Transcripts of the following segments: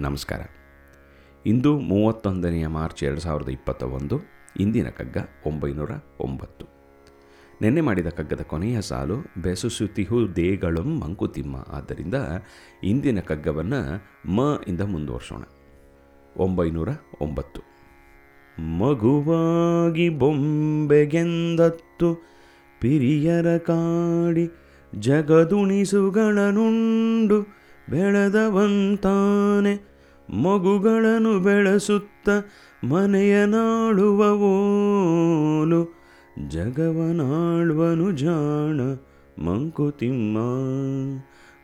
ನಮಸ್ಕಾರ. ಇಂದು ಮೂವತ್ತೊಂದನೆಯ ಮಾರ್ಚ್ ಎರಡು ಸಾವಿರದ ಇಪ್ಪತ್ತ ಒಂದು, ಇಂದಿನ ಕಗ್ಗ ಒಂಬೈನೂರ ಒಂಬತ್ತು. ನೆನ್ನೆ ಮಾಡಿದ ಕಗ್ಗದ ಕೊನೆಯ ಸಾಲು ಬೆಸುಸುತಿಹು ದೇಗಳಂ ಮಂಕುತಿಮ್ಮ. ಆದ್ದರಿಂದ ಇಂದಿನ ಕಗ್ಗವನ್ನು ಮ ಇಂದ ಮುಂದುವರ್ಸೋಣ. ಒಂಬೈನೂರ ಒಂಬತ್ತು. ಮಗುವಾಗಿ ಬೊಂಬೆಗೆಂದತ್ತು ಪಿರಿಯರ ಕಾಡಿ ಜಗದುಣಿಸುಗಳನುಂಡು ಬೆಳೆದವಂತಾನೆ. ಮಗುಗಳನ್ನು ಬೆಳೆಸುತ್ತ ಮನೆಯ ನಾಳುವವೋಲು ಜಗವನಾಳ್ವನು ಜಾಣ ಮಂಕುತಿಮ್ಮ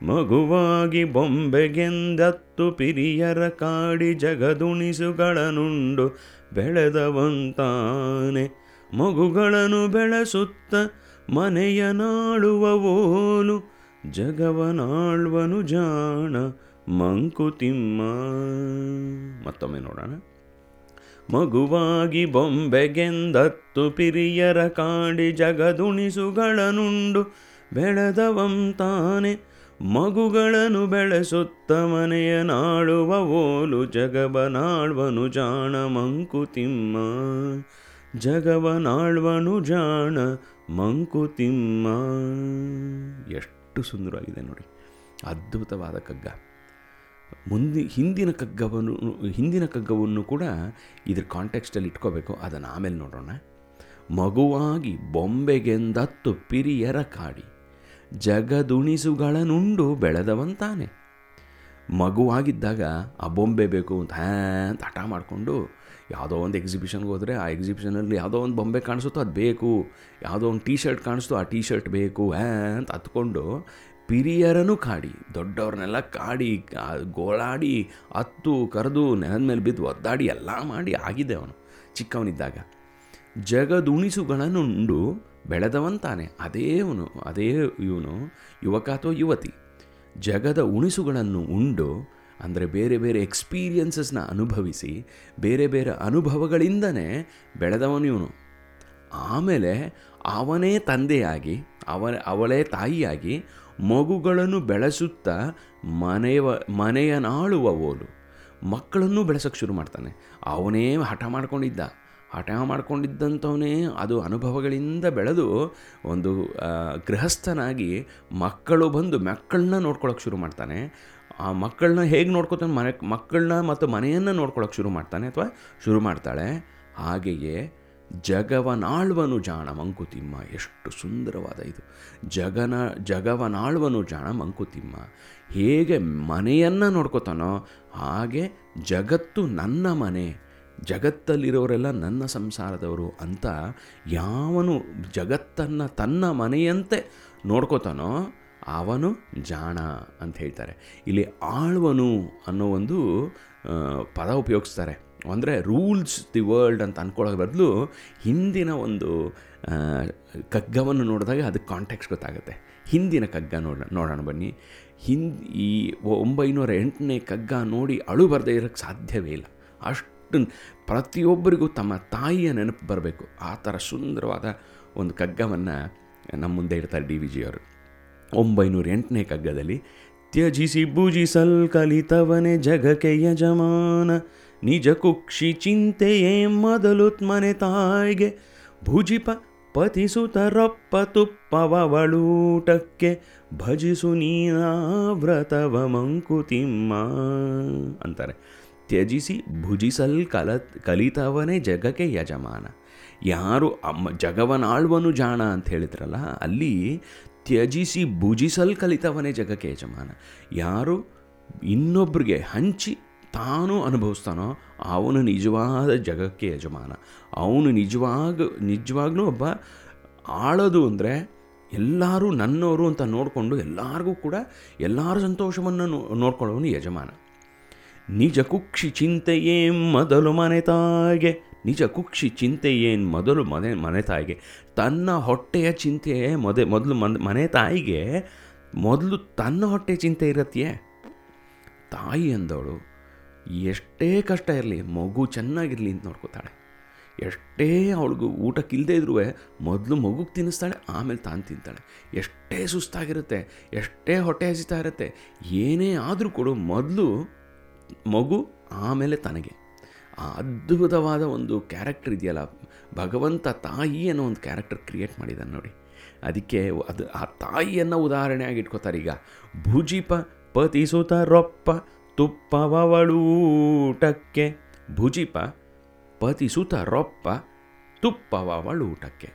ಮಗುವಾಗಿ ಬೊಂಬೆಗೆಂದತ್ತು ಪಿರಿಯರ ಕಾಡಿ ಜಗದುಣಿಸುಗಳನುಂಡು ಬೆಳೆದವಂತಾನೆ. ಮಗುಗಳನ್ನು ಬೆಳೆಸುತ್ತ ಮನೆಯ ನಾಳುವ ಓಲು. ಜಗವನಾಳ್ವನು ಜಾಣ ಮಂಕುತಿಮ್ಮ. ಮತ್ತೊಮ್ಮೆ ನೋಡೋಣ. ಮಗುವಾಗಿ ಬೊಂಬೆಗೆಂದತ್ತು ಪಿರಿಯರ ಕಾಡಿ ಜಗದುಣಿಸುಗಳನುಂಡು ಬೆಳೆದವಂತಾನೆ ಮಗುಗಳನ್ನು ಬೆಳೆಸುತ್ತ ಮನೆಯ ನಾಳುವ ಓಲು ಜಗವನಾಳ್ವನು ಜಾಣ ಮಂಕುತಿಮ್ಮ. ಜಗವನಾಳ್ವನು ಜಾಣ ಮಂಕುತಿಮ್ಮ. ಎಷ್ಟು ಸುಂದರವಾಗಿದೆ ನೋಡಿ. ಅದ್ಭುತವಾದ ಕಗ್ಗ. ಮುಂದೆ, ಹಿಂದಿನ ಕಗ್ಗವನ್ನು ಹಿಂದಿನ ಕಗ್ಗವನ್ನು ಕೂಡ ಇದ್ರ ಕಾಂಟೆಕ್ಸ್ಟಲ್ಲಿ ಇಟ್ಕೋಬೇಕು. ಅದನ್ನು ಆಮೇಲೆ ನೋಡೋಣ. ಮಗುವಾಗಿ ಬೊಂಬೆಗೆಂದತ್ತು ಪಿರಿಯರ ಕಾಡಿ. ಜಗದುಣಿಸುಗಳನ್ನುಂಡು ಬೆಳೆದವಂತಾನೆ. ಮಗುವಾಗಿದ್ದಾಗ ಆ ಬೊಂಬೆ ಬೇಕು ಅಂತ ಹ್ಯಾಂತ ಹಠ ಮಾಡಿಕೊಂಡು ಯಾವುದೋ ಒಂದು ಎಕ್ಸಿಬಿಷನ್ಗೆ ಹೋದರೆ ಆ ಎಕ್ಸಿಬಿಷನಲ್ಲಿ ಯಾವುದೋ ಒಂದು ಬೊಂಬೆ ಕಾಣಿಸುತ್ತೋ ಅದು ಬೇಕು. ಯಾವುದೋ ಒಂದು ಟೀ ಶರ್ಟ್ ಕಾಣಿಸ್ತು, ಆ ಟೀ ಶರ್ಟ್ ಬೇಕು ಅಂತ ಹತ್ಕೊಂಡು ಪಿರಿಯರನ್ನು ಕಾಡಿ, ದೊಡ್ಡವ್ರನ್ನೆಲ್ಲ ಕಾಡಿ ಗೋಳಾಡಿ, ಹತ್ತು ಕರೆದು ನೆಲದ ಮೇಲೆ ಬಿದ್ದು ಒದ್ದಾಡಿ ಎಲ್ಲ ಮಾಡಿ ಆಗಿದೆ ಅವನು ಚಿಕ್ಕವನಿದ್ದಾಗ. ಜಗದುಣಿಸುಗಳನ್ನು ಉಂಡು ಬೆಳೆದವಂತಾನೆ ಅದೇ ಅವನು ಅದೇ ಇವನು ಯುವಕ ಅಥವಾ ಯುವತಿ. ಜಗದ ಉಣಿಸುಗಳನ್ನು ಉಂಡು ಅಂದರೆ ಬೇರೆ ಬೇರೆ ಎಕ್ಸ್ಪೀರಿಯನ್ಸಸ್ನ ಅನುಭವಿಸಿ, ಬೇರೆ ಬೇರೆ ಅನುಭವಗಳಿಂದನೇ ಬೆಳೆದವನು ಇವನು. ಆಮೇಲೆ ಅವನೇ ತಂದೆಯಾಗಿ ಅವನ ಅವಳೇ ತಾಯಿಯಾಗಿ ಮಗುಗಳನ್ನು ಬೆಳೆಸುತ್ತಾ ಮನೆಯ ಮನೆಯನಾಳುವ ಓಲು. ಮಕ್ಕಳನ್ನು ಬೆಳೆಸೋಕ್ಕೆ ಶುರು ಮಾಡ್ತಾನೆ. ಅವನೇ ಹಠ ಮಾಡ್ಕೊಂಡಿದ್ದ. ಹಠ ಮಾಡ್ಕೊಂಡಿದ್ದಂಥವನೇ ಅದು ಅನುಭವಗಳಿಂದ ಬೆಳೆದು ಒಂದು ಗೃಹಸ್ಥನಾಗಿ ಮಕ್ಕಳು ಬಂದು ಮಕ್ಕಳನ್ನ ನೋಡ್ಕೊಳ್ಳೋಕೆ ಶುರು ಮಾಡ್ತಾನೆ. ಆ ಮಕ್ಕಳನ್ನ ಹೇಗೆ ನೋಡ್ಕೋತಾನೆ? ಮನೆ, ಮಕ್ಕಳನ್ನ ಮತ್ತು ಮನೆಯನ್ನು ನೋಡ್ಕೊಳ್ಳೋಕೆ ಶುರು ಮಾಡ್ತಾನೆ ಅಥವಾ ಶುರು ಮಾಡ್ತಾಳೆ? ಹಾಗೆಯೇ ಜಗವನಾಳ್ವನು ಜಾಣ ಮಂಕುತಿಮ್ಮ. ಎಷ್ಟು ಸುಂದರವಾದ ಇದು. ಜಗನ, ಜಗವನಾಳ್ವನು ಜಾಣ ಮಂಕುತಿಮ್ಮ. ಹೇಗೆ ಮನೆಯನ್ನು ನೋಡ್ಕೋತಾನೋ ಹಾಗೆ ಜಗತ್ತು ನನ್ನ ಮನೆ, ಜಗತ್ತಲ್ಲಿರೋರೆಲ್ಲ ನನ್ನ ಸಂಸಾರದವರು ಅಂತ ಯಾವನು ಜಗತ್ತನ್ನು ತನ್ನ ಮನೆಯಂತೆ ನೋಡ್ಕೋತಾನೋ ಅವನು ಜಾಣ ಅಂತ ಹೇಳ್ತಾರೆ. ಇಲ್ಲಿ ಆಳ್ವನು ಅನ್ನೋ ಒಂದು ಪದ ಉಪಯೋಗಿಸ್ತಾರೆ. ಅಂದರೆ ರೂಲ್ಸ್ ದಿ ವರ್ಲ್ಡ್ ಅಂತ ಅಂದ್ಕೊಳ್ಳೋ ಬದಲು ಹಿಂದಿನ ಒಂದು ಕಗ್ಗವನ್ನು ನೋಡಿದಾಗ ಅದಕ್ಕೆ ಕಾಂಟ್ಯಾಕ್ಸ್ ಗೊತ್ತಾಗುತ್ತೆ. ಹಿಂದಿನ ಕಗ್ಗ ನೋಡ, ನೋಡೋಣ ಬನ್ನಿ. ಹಿಂದ್, ಈ ಒಂಬೈನೂರ ಎಂಟನೇ ಕಗ್ಗ ನೋಡಿ ಅಳು ಬರದೇ ಇರೋಕ್ಕೆ ಸಾಧ್ಯವೇ ಇಲ್ಲ. ಅಷ್ಟು ಪ್ರತಿಯೊಬ್ಬರಿಗೂ ತಮ್ಮ ತಾಯಿಯ ನೆನಪು ಬರಬೇಕು. ಆ ಥರ ಸುಂದರವಾದ ಒಂದು ಕಗ್ಗವನ್ನು ನಮ್ಮ ಮುಂದೆ ಇಡ್ತಾರೆ ಡಿ ವಿ ಜಿಯವರು. ಒಂಬೈನೂರ ಎಂಟನೇ ಕಗ್ಗದಲ್ಲಿ ತ್ಯಜಿಸಿ ಭುಜಿಸಲ್ ಕಲಿತವನೆ ಜಗಕ್ಕೆ ಯಜಮಾನ, ನಿಜ ಕುಕ್ಷಿ ಚಿಂತೆಯೇ ಮೊದಲು ಮನೆ ತಾಯಿಗೆ, ಭುಜಿಪ ಪತಿಸುತರಪ್ಪ ತುಪ್ಪವಳೂಟಕ್ಕೆ ಭಜಿಸು ನೀನಾವ್ರತವ ಮಂಕುತಿಮ್ಮ ಅಂತಾರೆ. ತ್ಯಜಿಸಿ ಭುಜಿಸಲ್ ಕಲ, ಕಲಿತವನೇ ಜಗಕ್ಕೆ ಯಜಮಾನ. ಯಾರು ಅಮ್ಮ ಜಗವನಾಳ್ವನು ಜಾಣ ಅಂತ ಹೇಳಿದ್ರಲ್ಲ, ಅಲ್ಲಿ ತ್ಯಜಿಸಿ ಭುಜಿಸಲ್ ಕಲಿತವನೇ ಜಗಕ್ಕೆ ಯಜಮಾನ. ಯಾರು ಇನ್ನೊಬ್ಬರಿಗೆ ಹಂಚಿ ತಾನು ಅನುಭವಿಸ್ತಾನೋ ಅವನು ನಿಜವಾದ ಜಗಕ್ಕೆ ಯಜಮಾನ. ಅವನು ನಿಜವಾಗ, ನಿಜವಾಗ್ಲೂ ಒಬ್ಬ ಆಳೋದು ಅಂದರೆ ಎಲ್ಲರೂ ನನ್ನವರು ಅಂತ ನೋಡಿಕೊಂಡು ಎಲ್ಲರಿಗೂ ಕೂಡ ಎಲ್ಲರ ಸಂತೋಷವನ್ನು ನೋಡ್ಕೊಳ್ಳೋನು ಯಜಮಾನ. ನಿಜ ಕುಕ್ಷಿ ಚಿಂತೆಯೇ ಮೊದಲು ಮನೆ ತಾಯಿಗೆ ನಿಜ ಕುಕ್ಷಿ ಚಿಂತೆ ಏನು ಮೊದಲು ಮನೆ ಮನೆ ತಾಯಿಗೆ? ತನ್ನ ಹೊಟ್ಟೆಯ ಚಿಂತೆ ಮೊದೆ, ಮೊದಲು ಮನ್, ಮನೆ ತಾಯಿಗೆ ಮೊದಲು ತನ್ನ ಹೊಟ್ಟೆ ಚಿಂತೆ ಇರತ್ತೆಯೇ ತಾಯಿ ಅಂದವಳು, ಎಷ್ಟೇ ಕಷ್ಟ ಇರಲಿ, ಮಗು ಚೆನ್ನಾಗಿರಲಿ ಅಂತ ನೋಡ್ಕೋತಾಳೆ. ಎಷ್ಟೇ ಅವಳಿಗೂ ಊಟಕ್ಕಿಲ್ಲದೆ ಇದ್ರೂ ಮೊದಲು ಮಗುಗೆ ತಿನ್ನಿಸ್ತಾಳೆ, ಆಮೇಲೆ ತಾನು ತಿಂತಾಳೆ. ಎಷ್ಟೇ ಸುಸ್ತಾಗಿರುತ್ತೆ, ಎಷ್ಟೇ ಹೊಟ್ಟೆ ಹಸಿತಾ ಇರುತ್ತೆ, ಏನೇ ಆದರೂ ಕೊಡು, ಮೊದಲು ಮಗು, ಆಮೇಲೆ ತನಗೆ. ಅದ್ಭುತವಾದ ಒಂದು ಕ್ಯಾರೆಕ್ಟರ್ ಇದೆಯಲ್ಲ, ಭಗವಂತ ತಾಯಿ ಅನ್ನೋ ಒಂದು ಕ್ಯಾರೆಕ್ಟರ್ ಕ್ರಿಯೇಟ್ ಮಾಡಿದ್ದಾನೆ ನೋಡಿ. ಅದಕ್ಕೆ ಅದು ಆ ತಾಯಿಯನ್ನು ಉದಾಹರಣೆಯಾಗಿ ಇಟ್ಕೋತಾರೆ ಈಗ. ಭುಜಿಪ ಪತಿಸುತ ರೊಪ್ಪ ತುಪ್ಪವಳೂಟಕ್ಕೆ ಭುಜಿಪ ಪತಿಸುತ ರೊಪ್ಪ ತುಪ್ಪವಳೂಟಕ್ಕೆ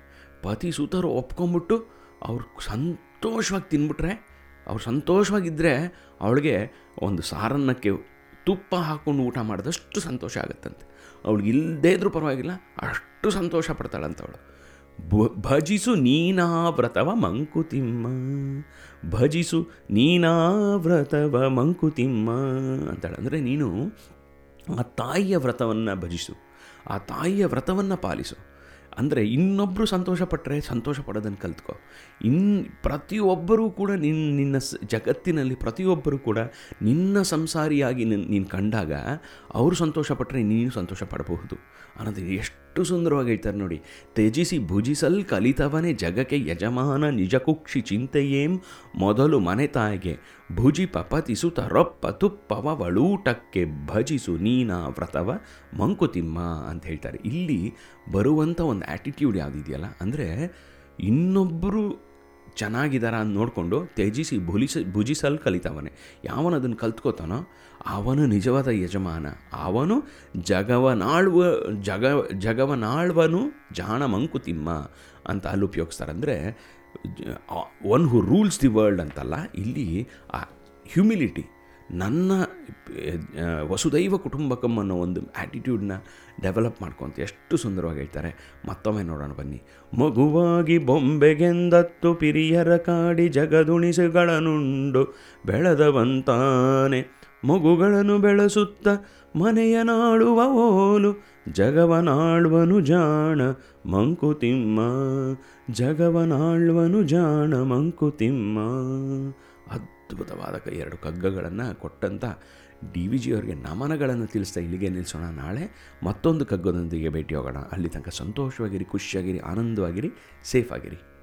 ಪತಿಸುತರು ಒಪ್ಕೊಂಬಿಟ್ಟು ಅವ್ರು ಸಂತೋಷವಾಗಿ ತಿನ್ಬಿಟ್ರೆ, ಅವ್ರು ಸಂತೋಷವಾಗಿದ್ದರೆ ಅವಳಿಗೆ ಒಂದು ಸಾರನ್ನಕ್ಕೆ ತುಪ್ಪ ಹಾಕ್ಕೊಂಡು ಊಟ ಮಾಡಿದಷ್ಟು ಸಂತೋಷ ಆಗುತ್ತಂತೆ. ಅವಳಿಗೆ ಇಲ್ಲದೇ ಇದ್ರೂ ಪರವಾಗಿಲ್ಲ, ಅಷ್ಟು ಸಂತೋಷ ಪಡ್ತಾಳಂತ ಅವಳು. ಭಜಿಸು ನೀನಾವ್ರತವ ಮಂಕುತಿಮ್ಮ. ಭಜಿಸು ನೀನಾ ವ್ರತವ ಮಂಕುತಿಮ್ಮ ಅಂತಾಳೆ ಅಂದರೆ ನೀನು ಆ ತಾಯಿಯ ವ್ರತವನ್ನು ಭಜಿಸು, ಆ ತಾಯಿಯ ವ್ರತವನ್ನು ಪಾಲಿಸು. ಅಂದರೆ ಇನ್ನೊಬ್ಬರು ಸಂತೋಷಪಟ್ಟರೆ ಸಂತೋಷ ಪಡೋದನ್ನು ಕಲ್ತ್ಕೊ. ಇನ್ ಪ್ರತಿಯೊಬ್ಬರೂ ಕೂಡ ನಿನ್ನ ನಿನ್ನ ಜಗತ್ತಿನಲ್ಲಿ ಪ್ರತಿಯೊಬ್ಬರೂ ಕೂಡ ನಿನ್ನ ಸಂಸಾರಿಯಾಗಿ ನೀನು ಕಂಡಾಗ ಅವರು ಸಂತೋಷಪಟ್ಟರೆ ನೀನು ಸಂತೋಷ ಪಡಬಹುದು ಅನ್ನೋದು ಎಷ್ಟು ಸುಂದರವಾಗಿ ಹೇಳ್ತಾರೆ ನೋಡಿ ತ್ಯಜಿಸಿ ಭುಜಿಸಲ್ ಕಲಿತವನೇ ಜಗಕ್ಕೆ ಯಜಮಾನ ನಿಜಕುಕ್ಷಿ ಚಿಂತೆಯೇಂ ಮೊದಲು ಮನೆ ತಾಯಿಗೆ. ಭುಜಿ ಪಪತಿಸು ರೊಪ್ಪ ತುಪ್ಪವ ವಳೂಟಕ್ಕೆ ಭಜಿಸು ನೀನ ವ್ರತವ ಮಂಕುತಿಮ್ಮ ಅಂತ ಹೇಳ್ತಾರೆ. ಇಲ್ಲಿ ಬರುವಂಥ ಒಂದು ಆ್ಯಟಿಟ್ಯೂಡ್ ಯಾವುದಿದೆಯಲ್ಲ, ಅಂದರೆ ಇನ್ನೊಬ್ಬರು ಚೆನ್ನಾಗಿದ್ದಾರ ಅಂತ ನೋಡಿಕೊಂಡು ತ್ಯಜಿಸಿ ಭುಲಿಸ, ಭುಜಿಸಲ್ ಕಲಿತವನೆ. ಯಾವನು ಅದನ್ನು ಕಲ್ತ್ಕೋತಾನೋ ಅವನು ನಿಜವಾದ ಯಜಮಾನ. ಅವನು ಜಗವನಾಳ್ವ, ಜಗ, ಜಗವನಾಳ್ವನು ಜಾಣ ಮಂಕುತಿಮ್ಮ ಅಂತ ಅಲ್ಲಿ ಉಪಯೋಗಿಸ್ತಾರೆ ಅಂದರೆ one who rules the world ಅಂತಲ್ಲ, ಇಲ್ಲಿ ಆ ಹ್ಯುಮಿಲಿಟಿ ನನ್ನ ವಸುದೈವ ಕುಟುಂಬಕಂ ಅನ್ನೋ ಒಂದು ಆ್ಯಟಿಟ್ಯೂಡ್ನ ಡೆವಲಪ್ ಮಾಡ್ಕೊಂತ ಎಷ್ಟು ಸುಂದರವಾಗಿ ಹೇಳ್ತಾರೆ. ಮತ್ತೊಮ್ಮೆ ನೋಡೋಣ, ಬನ್ನಿ. ಮಗುವಾಗಿ ಬೊಂಬೆಗೆಂದತ್ತು ಪಿರಿಯರ ಕಾಡಿ ಜಗದುಣಿಸುಗಳನ್ನುಂಡು ಬೆಳೆದವಂತಾನೆ. ಮಗುಗಳನ್ನು ಬೆಳೆಸುತ್ತ ಮನೆಯ ನಾಳುವ ಓಲು, ಜಗವನಾಳ್ವನು ಜಾಣ ಮಂಕುತಿಮ್ಮ. ಜಗವನಾಳ್ವನು ಜಾಣ ಮಂಕುತಿಮ್ಮ. ಅದ್ಭುತವಾದ ಎರಡು ಕಗ್ಗಗಳನ್ನು ಕೊಟ್ಟಂಥ ಡಿ ವಿ ಜಿ ಅವರಿಗೆ ನಮನಗಳನ್ನು ತಿಳಿಸ್ತಾ ಇಲ್ಲಿಗೆ ನಿಲ್ಲಿಸೋಣ ನಾಳೆ. ಮತ್ತೊಂದು ಕಗ್ಗದೊಂದಿಗೆ ಭೇಟಿ ಹೋಗೋಣ ಅಲ್ಲಿ ತನಕ ಸಂತೋಷವಾಗಿರಿ, ಖುಷಿಯಾಗಿರಿ, ಆನಂದವಾಗಿರಿ ಸೇಫ್ ಆಗಿರಿ